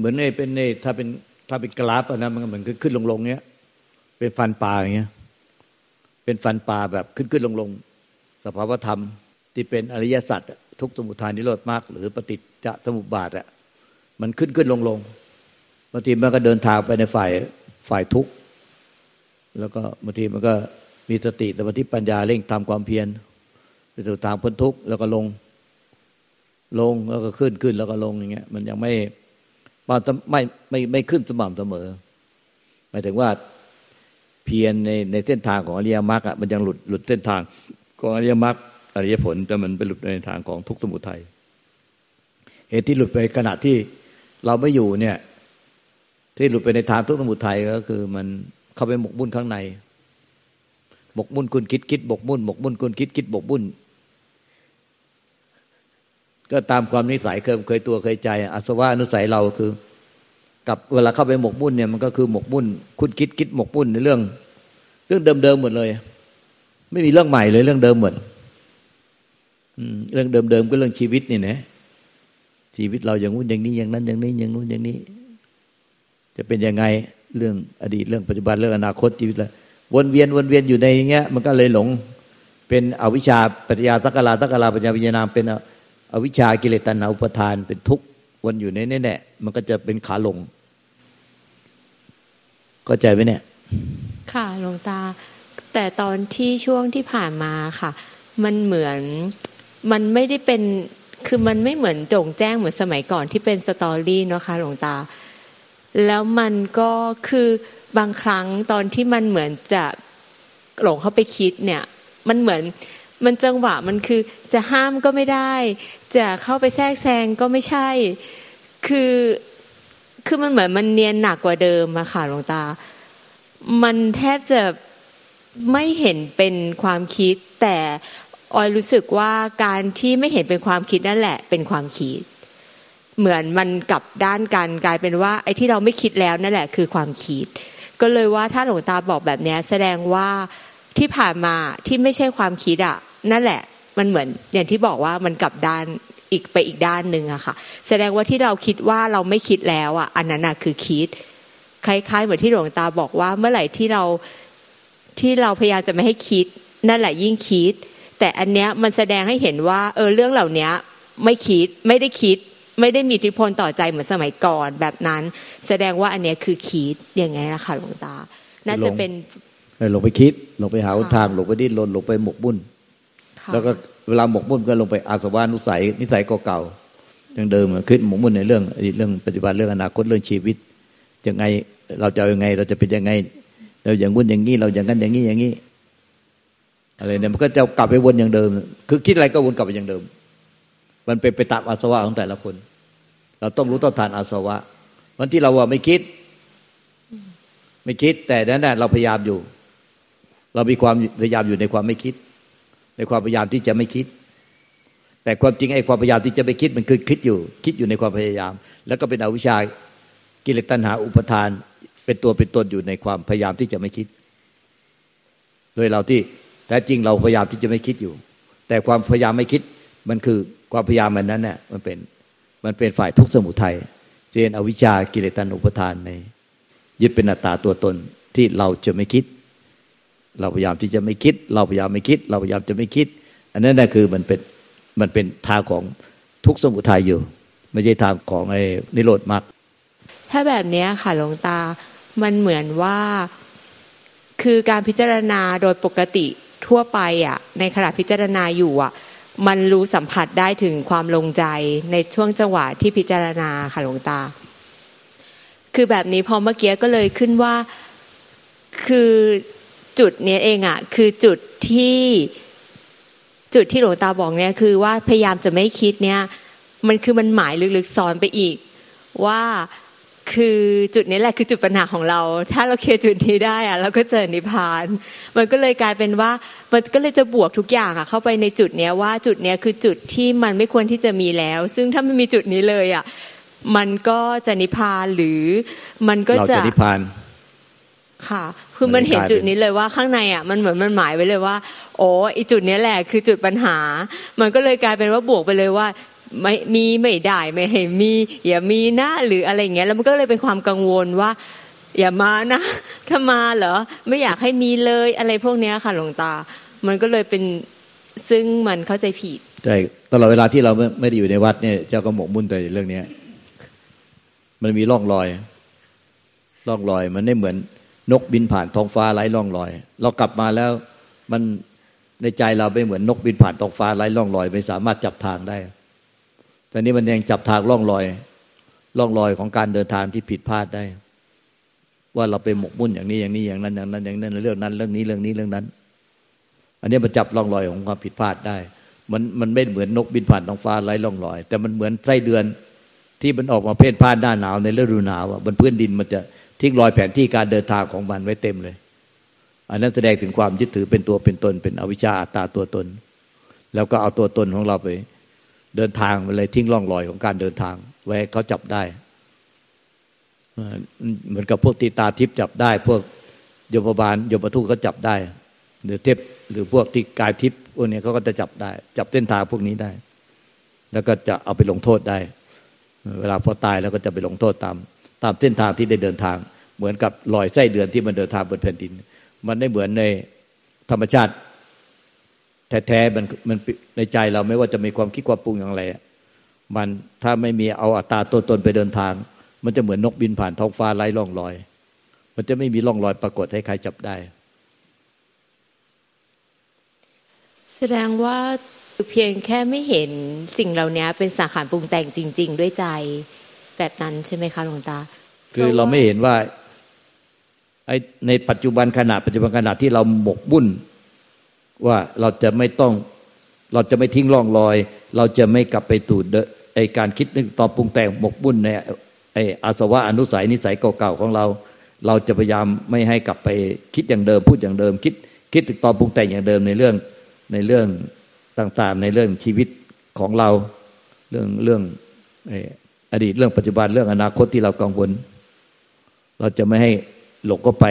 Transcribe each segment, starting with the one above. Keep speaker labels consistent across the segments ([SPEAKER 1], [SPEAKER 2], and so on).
[SPEAKER 1] เหมือนไอ้เป็นไอ้ถ้าเป็นถ้าเป็นกราฟนะมันเหมือนขึ้นลงลงเงี้ย เป็นฟันปลาอย่างเงี้ย เป็นฟันปลาแบบขึ้นขึ้นลงลงสภาวธรรมที่เป็นอริยสัจทุกสมุทานนิโรธมาก หรือปฏิจจสมุปบาทอะมันขึ้นขึ้นลงลงบางทีมันก็เดินทางไปในฝ่ายฝ่ายทุกข์แล้วก็บางทีมันก็มีสติแต่บางทีปัญญาเร่งทำความเพียรไปสู่ทางพ้นทุกข์แล้วก็ลง ลงแล้วก็ขึ้นขึ้นแล้วก็ลงอย่างเงี้ย มันยังไม่ ไม่ไม่ไม่ขึ้นสม่ำเสมอหมายถึงว่าเพียรในในเส้นทางของอริยมรรคอะมันยังหลุดหลุดเส้นทางของอริยมรรคอริยผลแต่มันไปหลุดในทางของทุกสมุทัยเหตุที่หลุดไปขณะที่เราไม่อยู่เนี่ย ที่หลุดไปในทางทุกสมุทัยก็คือ มันเข้าไปหมกมุ่นข้างใน หมกมุ่นคุณคิดคิดหมกมุ่นหมกมุ่นคุณคิดคิดหมกมุ่น ก็ตามความนิสัยเคยเคยตัวเคยใจอสวะนุสัยเราคือ กับเวลาเข้าไปหมกมุ่นเนี่ยมันก็คือหมกมุ่นคุณคิดคิดหมกมุ่นในเรื่อง เรื่องเดิมๆหมดเลย ไม่มีเรื่องใหม่เลยเรื่องเดิมหมดเรื่องเดิมๆก็เรื่องชีวิตนี่นะชีวิตเราอย่างนู้นอย่างนี้อย่างนั้นอย่างนี้อย่างนู้นอย่างนี้ จะเป็นยังไงเรื่องอดีตเรื่องปัจจุบันเรื่องอนาคตชีวิตละวนเวียนวนเวียนอยู่ในอย่างเงี้ย มันก็เลยหลง เป็นอวิชชาปัญญาตักกลาตักกลาปัญญาวิญญาณเป็น อวิชากิเลสตัณหาอุปทานเป็นทุกข์วนอยู่ในนี่แน่มันก็จะเป็นขาลงก็ใจไหมเนี่ย
[SPEAKER 2] ค่ะหลวงตา แต่ตอนที่ช่วงที่ผ่านมาค่ะ มันเหมือนมันไม่ได้เป็นคือมันไม่เหมือนจงแจ้งเหมือนสมัยก่อนที่เป็นสตอรี่เนาะค่ะหลวงตา แล้วมันก็คือบางครั้งตอนที่มันเหมือนจะหลงเข้าไปคิดเนี่ย มันเหมือน มันจังหวะมันคือจะห้ามก็ไม่ได้ จะเข้าไปแทรกแซงก็ไม่ใช่ คือคือมันเหมือนมันเนียนหนักกว่าเดิมอะค่ะหลวงตา มันแทบจะไม่เห็นเป็นความคิด แต่ออยรู้สึกว่าการที่ไม่เห็นเป็นความคิดนั่นแหละ เป็นความคิด เหมือนมันกลับด้านกันกลายเป็นว่า ไอ้ที่เราไม่คิดแล้วนั่นแหละ คือความคิด ก็เลยว่าถ้าหลวงตาบอกแบบนี้แสดงว่าที่ผ่านมาที่ไม่ใช่ความคิดอะ นั่นแหละ มันเหมือนอย่างที่บอกว่ามันกลับด้านอีกไปอีกด้านหนึ่งอะค่ะ แสดงว่าที่เราคิดว่าเราไม่คิดแล้วอะอันนั้นอะคือคิด คล้ายๆเหมือนที่หลวงตาบอกว่าเมื่อไหร่ที่เราที่เราพยายามจะไม่ให้คิด นั่นแหละยิ่งคิด แต่อันเนี้ยมันแสดงให้เห็นว่าเออเรื่องเหล่านี้ไม่คิดไม่ได้คิด ไม่ได้มีอิทธิพลต่อใจเหมือนสมัยก่อนแบบนั้น แสดงว่าอันเนี้ยคือคิดอย่างไงนะคะหลวงตา น่าจะเป็นห
[SPEAKER 1] ลงไปคิดหลงไปหาทางลงไปดิ้นรนหลงไปหมกบุ่น แล้วก็เวลาหมกมุ่นก็ลงไปอาสวานุสัย นิสัยเก่าๆยังเดิมขึ้นหมกมุ่นในเรื่องเรื่องปฏิบัติเรื่องอนาคตเรื่องชีวิตยังไงเราจะยังไง เราจะเป็นยังไง เราอย่างวุ่นอย่างนี้เราอย่างนั้นอย่างนี้อย่างนี้อะไรเนี่ยมันก็จะกลับไปวนอย่างเดิม คือคิดอะไรก็วนกลับไปอย่างเดิม มันเป็นไปตามอาสวะของแต่ละคน เราต้องรู้ต้องทานอาสวะวันที่เราว่าไม่คิด ไม่คิดแต่นั้นเราพยายามอยู่ เรามีความพยายามอยู่ในความไม่คิด ในความพยายามที่จะไม่คิด แต่ความจริงไอ้ความพยายามที่จะไม่คิดมันคือคิดอยู่ คิดอยู่ในความพยายาม แล้วก็เป็นอวิชากิเลสตัณหาอุปทาน เป็นตัวเป็นตนอยู่ในความพยายามที่จะไม่คิดโดยเราที่แท้จริงเราพยายามที่จะไม่คิดอยู่ แต่ความพยายามไม่คิดมันคือความพยายามมันนั้นเนี่ยมันเป็นมันเป็นฝ่ายทุกข์สมุทัยเจนอวิชากิเลสตัณหาอุปทานในยึดเป็นอัตตาตัวตนที่เราจะไม่คิด เราพยายามที่จะไม่คิด เราพยายามไม่คิด เราพยายามจะไม่คิด อันนั้นนะคือมันเป็นมันเป็นทางของทุกสมุทัยอยู่ ไม่ใช่ทางของไอ้นิโรธมรรค
[SPEAKER 2] ถ้าแบบนี้ค่ะหลวงตามันเหมือนว่าคือการพิจารณาโดยปกติทั่วไปอะ ในขณะพิจารณาอยู่อะ มันรู้สัมผัสได้ถึงความลงใจในช่วงจังหวะที่พิจารณาค่ะหลวงตา คือแบบนี้พอเมื่อกี้ก็เลยขึ้นว่าคือ จุดนี้เองอะคือจุดที่จุดที่หลวงตาบอกเนี่ยคือว่าพยายามจะไม่คิดเนี่ยมันคือมันหมายลึกๆซ้อนไปอีก ว่าคือจุดนี้แหละคือจุดปัญหาของเรา ถ้าเราเคลียร์จุดนี้ได้อะเราก็เจอนิพพาน มันก็เลยกลายเป็นว่ามันก็เลยจะบวกทุกอย่างอะเข้าไปในจุดเนี้ยว่าจุดเนี้ยคือจุดที่มันไม่ควรที่จะมีแล้ว ซึ่งถ้าไม่มีจุดนี้เลยอะมันก็จะนิพพานหรือมันก็จะ
[SPEAKER 1] นิพพาน
[SPEAKER 2] ค่ะ คือมันเห็นจุดนี้เลยว่าข้างในอะมันเหมือนมันหมายไว้เลยว่าโอ้อีจุดนี้แหละคือจุดปัญหา มันก็เลยกลายเป็นว่าบวกไปเลยว่าไม่มีไม่ได้ไม่ให้มีอย่ามีนะหรืออะไรเงี้ยแล้วมันก็เลยเป็นความกังวลว่า อย่ามานะ ถ้ามาเหรอไม่อยากให้มีเลยอะไรพวกเนี้ยค่ะหลวงตา มันก็เลยเป็นซึ่งมันเข้าใจผิด
[SPEAKER 1] ใช่ตลอดเวลาที่เราไม่ได้อยู่ในวัดเนี่ยเจ้าก็หมกมุ่นแต่เรื่องเนี้ยมันมีร่องรอย ร่องรอยมันไม่เหมือน นกบินผ่านท้องฟ้าไร้ร่องรอย เรากลับมาแล้วมันในใจเราไม่เหมือนนกบินผ่านท้องฟ้าไร้ร่องรอย ไม่สามารถจับทางได้ตอนนี้มันยังจับทางร่องรอยร่องรอยของการเดินทางที่ผิดพลาดได้ ว่าเราไปหมกมุ่นอย่างนี้อย่างนี้อย่างนั้น อย่างนั้น อย่างนั้นเรื่องนั้น เรื่องนี้เรื่องนี้เรื่องนั้น อันนี้มันจับร่องรอยของความผิดพลาดได้ มันมันไม่เหมือนนกบินผ่านท้องฟ้าไร้ร่องรอย แต่มันเหมือนไส้เดือนที่มันออกมาเพ่นพ่านหน้าหนาวในฤดูหนาวบนพื้นดินมันจะ ทิ้งรอยแผนที่การเดินทางของมันไว้เต็มเลย อันนั้นแสดงถึงความยึดถือเป็นตัวเป็นตน เป็นอวิชชาอัตตาตัวตน แล้วก็เอาตัวตนของเราไป เดินทางไปเลยทิ้งร่องรอยของการเดินทาง ไว้เขาจับได้เหมือนกับพวกตีตาทิพย์จับได้ พวกโยมบาลโยมทูตเขาจับได้ หรือเทพหรือพวกที่กายทิพย์พวกนี้เขาก็จะจับได้ จับเส้นทางพวกนี้ได้ แล้วก็จะเอาไปลงโทษได้ เวลาพอตายแล้วก็จะไปลงโทษตาม ตามเส้นทางที่ได้เดินทาง เหมือนกับรอยไส้เดือนที่มันเดินทางบนแผ่นดิน มันไม่เหมือนในธรรมชาติ แท้ๆมันมันในใจเราไม่ว่าจะมีความคิดความปรุงอย่างไรมันถ้าไม่มีเอาอัตตาตัวตนไปเดินทาง มันจะเหมือนนกบินผ่านท้องฟ้าไร้ร่องรอย มันจะไม่มีร่องรอยปรากฏให้ใครจับได้
[SPEAKER 2] แสดงว่าเพียงแค่ไม่เห็นสิ่งเหล่านี้เป็นสาขาปรุงแต่งจริง ๆ ด้วยใจ แบบนั้นใช่ไหมคะหลวงตา
[SPEAKER 1] คือเราไม่เห็นว่าไอในปัจจุบันขณะปัจจุบันขณะที่เราหมกบุ่นว่าเราจะไม่ต้อง เราจะไม่ทิ้งร่องรอย เราจะไม่กลับไปตูดไอการคิดนึกตอนปรุงแต่งหมกบุ่นในไออาสวะอนุสัยนิสัยเก่าๆของเรา เราจะพยายามไม่ให้กลับไปคิดอย่างเดิม พูดอย่างเดิม คิดคิดถึงตอนปรุงแต่งอย่างเดิมในเรื่องในเรื่องต่างๆ ในเรื่องชีวิตของเรา เรื่องเรื่อง อดีตเรื่องปัจจุบันเรื่องอนาคตที่เรากังวล เราจะไม่ให้หลงก็ไป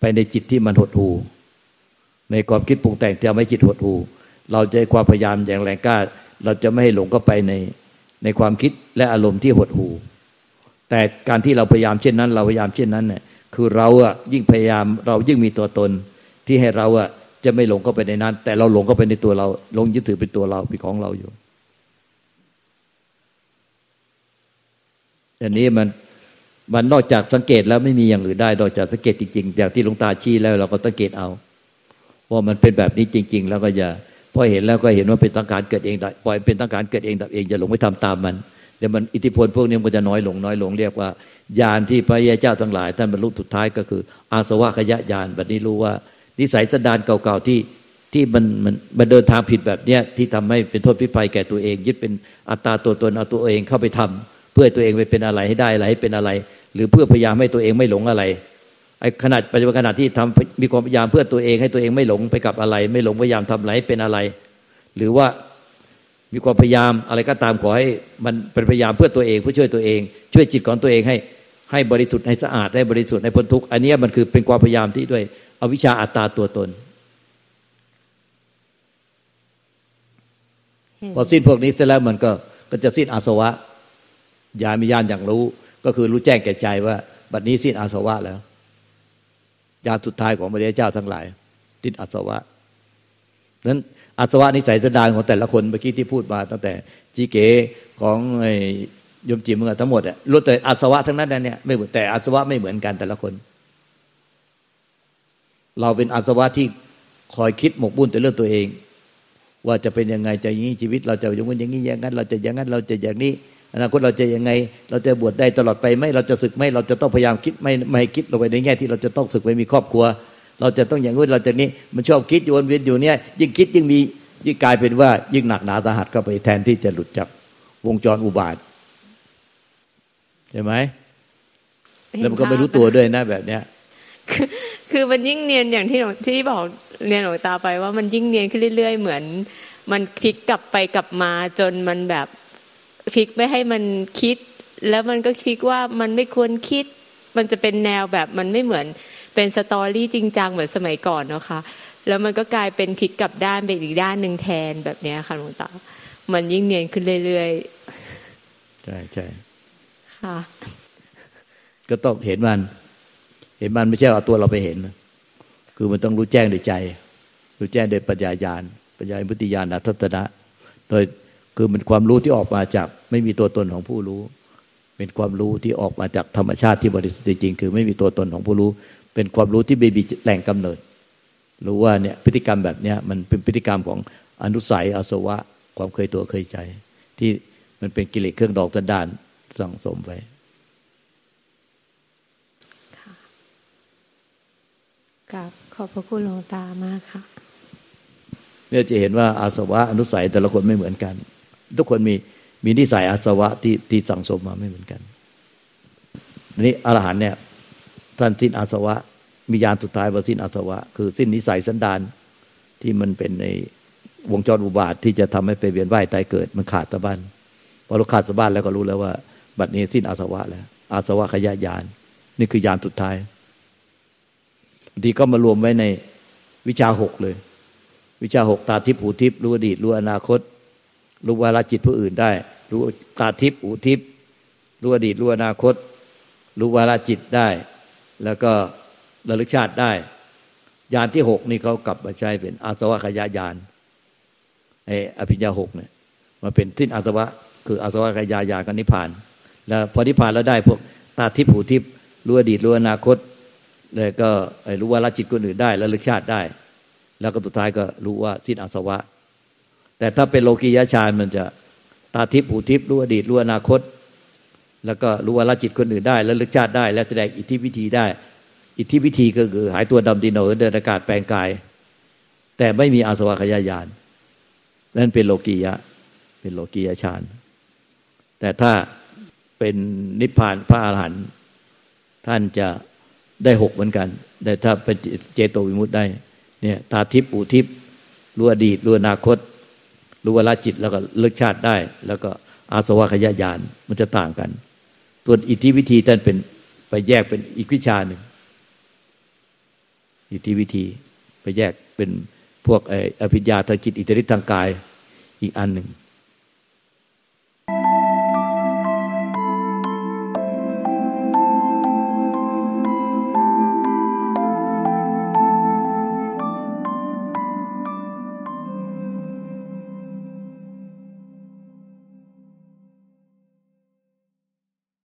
[SPEAKER 1] ไปในจิตที่มันหดหูในความคิดปรุงแต่งที่ทำให้จิตหดหูเราจะความพยายามอย่างแรงกล้า เราจะไม่ให้หลงก็ไปในในความคิดและอารมณ์ที่หดหูแต่การที่เราพยายามเช่นนั้น เราพยายามเช่นนั้นเนี่ยคือเราอะยิ่งพยายามเรายิ่งมีตัวตน ที่ให้เราอะจะไม่หลงเข้าไปในนั้น แต่เราหลงเข้าไปในตัวเราหลงยึดถือเป็นตัวเราเป็นของเราอยู่ อันนี้มันมันนอกจากสังเกตแล้วไม่มีอย่างอื่นได้นอกจากสังเกตจริงๆอย่างที่หลวงตาชี้แล้วเราก็สังเกตเอาว่ามันเป็นแบบนี้จริง ๆ แล้วก็อย่าพอเห็นแล้วก็เห็นว่าเป็นตั้งการเกิดเองปล่อยเป็นตั้งการเกิดเองดับเองอย่าหลงไปทำตามมันเดี๋ยวมันอิทธิพลพวกนี้มันจะน้อยลงน้อยลงเรียกว่าญาณที่พระยาเจ้าทั้งหลาย ท่านบรรลุสุดท้ายก็คือ อาสวะขยะญาณแบบนี้รู้ว่า นิสัยสันดานเก่าๆที่ที่มันมันมันเดินทางผิดแบบเนี้ยที่ทำให้เป็นโทษพิภัยแก่ตัวเอง ยึดเป็นอัตตาตัวตนเอาตัวเองเข้าไปทำ พื่อตัวเองไปเป็นอะไรให้ได้อะไรให้เป็นอะไร หรือเพื่อพยายามให้ตัวเองไม่หลงอะไรไอ้ขนาดปัจจุบันขนาดที่ทำมีความพยายามเพื่อตัวเองให้ตัวเองไม่หลงไปกับอะไร ไม่หลงพยายามทำอะไรให้เป็นอะไร หรือว่ามีความพยายามอะไรก็ตามขอให้มันเป็นพยายามเพื่อตัวเองเพื่อช่วยตัวเอง ช่วยจิตของตัวเองให้ให้บริสุทธิ์ให้สะอาดให้บริสุทธิ์ให้พ้นทุกข์อันนี้มันคือเป็นความพยายามที่ด้วยอวิชชาอัตตาตัวตนพอสิ้นพวกนี้เสร็จแล้วมันก็ก็จะสิ้นอาสวะ ญาณมีญาณอย่างรู้ ก็คือรู้แจ้งแก่ใจว่า บัดนี้สิ้นอาสวะแล้วญาณสุดท้ายของพระเจ้าทั้งหลายสิ้นอาสวะนั้นอาสวะนิสัยสันดานของแต่ละคนเมื่อกี้ที่พูดมา ตั้งแต่จีเก๋ของไอ้ยมจิมเมื่อทั้งหมดอะรู้แต่อาสวะทั้งนั้นเนี่ยไม่เหมือนแต่อาสวะไม่เหมือนกันแต่ละคน เราเป็นอาสวะที่คอยคิดหมกบุญแต่เรื่องตัวเอง ว่าจะเป็นยังไงจะอย่างนี้ชีวิต เราจะอย่างนี้อย่างนี้อย่างนั้น เราจะอย่างนั้นเราจะอย่างนี้ อนาคตเราจะยังไง เราจะบวชได้ตลอดไปไหมเราจะศึกไหมเราจะต้องพยายามคิดไม่ไม่คิดลงไปในแง่ที่เราจะต้องศึกไปมีครอบครัว เราจะต้องอย่างนู้นเราจะนี้มันชอบคิดวนเวียนอยู่เนี่ยยิ่งคิดยิ่งมียิ่งกลายเป็นว่า ยิ่งหนักหนาสาหัสเข้าไปแทนที่จะหลุดจากวงจรอุบาทใช่ไหมแล้วมันก็ไม่รู้ตัวด้วยนะแบบเนี้ย
[SPEAKER 2] คือมันยิ่งเนียนอย่างที่ที่บอกเนียนหลวงตาไปว่ามันยิ่งเนียนขึ้นเรื่อยๆ เหมือน มันคลิกกลับไปกลับมาจนมันแบบ ฟิกไม่ให้มันคิด แล้วมันก็คิดว่ามันไม่ควรคิด มันจะเป็นแนวแบบมันไม่เหมือนเป็นสตอรี่จริงจังเหมือนสมัยก่อนเนาะคะแล้วมันก็กลายเป็นพลิกกลับด้านไปอีกด้านหนึ่งแทนแบบนี้ค่ะหลวงตามันยิ่งเนียนขึ้นเรื่อย
[SPEAKER 1] ๆใช่ใช่
[SPEAKER 2] ค่ะ
[SPEAKER 1] ก็ต้องเห็นมัน เห็นมันไม่ใช่เอาตัวเราไปเห็น คือมันต้องรู้แจ้งในใจ รู้แจ้งโดยปัญญาญาณปัญญาพุทธิญาณทัศนะ โดย คือมันความรู้ที่ออกมาจาก ไม่มีตัวตนของผู้รู้ เป็นความรู้ที่ออกมาจากธรรมชาติที่บริสุทธิ์จริง คือไม่มีตัวตนของผู้รู้ เป็นความรู้ที่ไม่มีแหล่งกำเนิด รู้ว่าเนี่ยพฤติกรรมแบบเนี้ยมันเป็นพฤติกรรมของอนุสัยอาสวะ ความเคยตัวเคยใจ ที่มันเป็นกิเลสเครื่องดอกสันดานสั่งสมไป
[SPEAKER 2] กับขอบพระคุณหลวงตามากค่ะ
[SPEAKER 1] เนี่ยจะเห็นว่าอาสวะอนุสัยแต่ละคนไม่เหมือนกัน ทุกคนมีมีนิสัยอาสวะที่ที่สั่งสมมาไม่เหมือนกันนี้อรหันเนี่ยท่านสิ้นอาสวะ มียานสุดท้ายว่าสิ้นอาสวะ คือสิ้นนิสัยสันดานที่มันเป็นในวงจรอุบาทที่จะทำให้ไปเวียนว่ายตายเกิด มันขาดสะบั้นพอเราขาดสะบั้นแล้วก็รู้แล้วว่า บัดนี้สิ้นอาสวะแล้ว อาสวะขยะยาน นี่คือยานสุดท้ายบางทีก็มารวมไว้ในวิชาหกเลย วิชาหกตาทิพย์หูทิพย์รู้อดีตรู้อนาคต รู้วาลจิตผู้อื่นได้ รู้ตาทิพย์หูทิพย์รู้อดีตรู้อนาคต รู้วาลจิตได้ แล้วก็ระลึกชาติได้ยานที่หกนี่เขากลับมาใช้เป็นอาสวะขยายานไอ้อภิญญาหกเนี่ยมาเป็นสิ้นอาสวะ คืออาสวะขยายานกับนิพพาน แล้วพอนิพพานแล้วได้พวกตาทิพย์หูทิพย์รู้อดีตรู้อนาคตแล้วก็รู้ว่าละจิตคนอื่นได้ระลึกชาติได้ แล้วก็สุดท้ายก็รู้ว่าสิ้นอาสวะ แต่ถ้าเป็นโลกียะฌานมันจะตาทิพย์หูทิพย์รู้อดีตรู้อนาคต แล้วก็รู้ว่าละจิตคนอื่นได้ แล้วลึกชาติได้ แล้วแสดงอิทธิวิธีได้ อิทธิวิธีก็คือหายตัวดำดินเดินอากาศแปลงกาย แต่ไม่มีอาสวะขยายานนั่นเป็นโลกียะ เป็นโลกียะฌานแต่ถ้าเป็นนิพพานพระอาหารหันต์ท่านจะได้หกเหมือนกัน แต่ถ้าเป็นเจโตวิมุตต์ได้เนี่ยตาทิพย์ปูทิพย์รู้อดีตรู้อนาคต รู้วลาจิตแล้วก็เลิกชาติได้ แล้วก็อาสวะขยายานมันจะต่างกัน ส่วนอิทธิวิธีท่านเป็นไปแยกเป็นอีกวิชาหนึ่งอิทธิวิธีไปแยกเป็นพวกอภิญญาทางจิตอิทธิฤทธิทางกายอีกอันหนึ่ง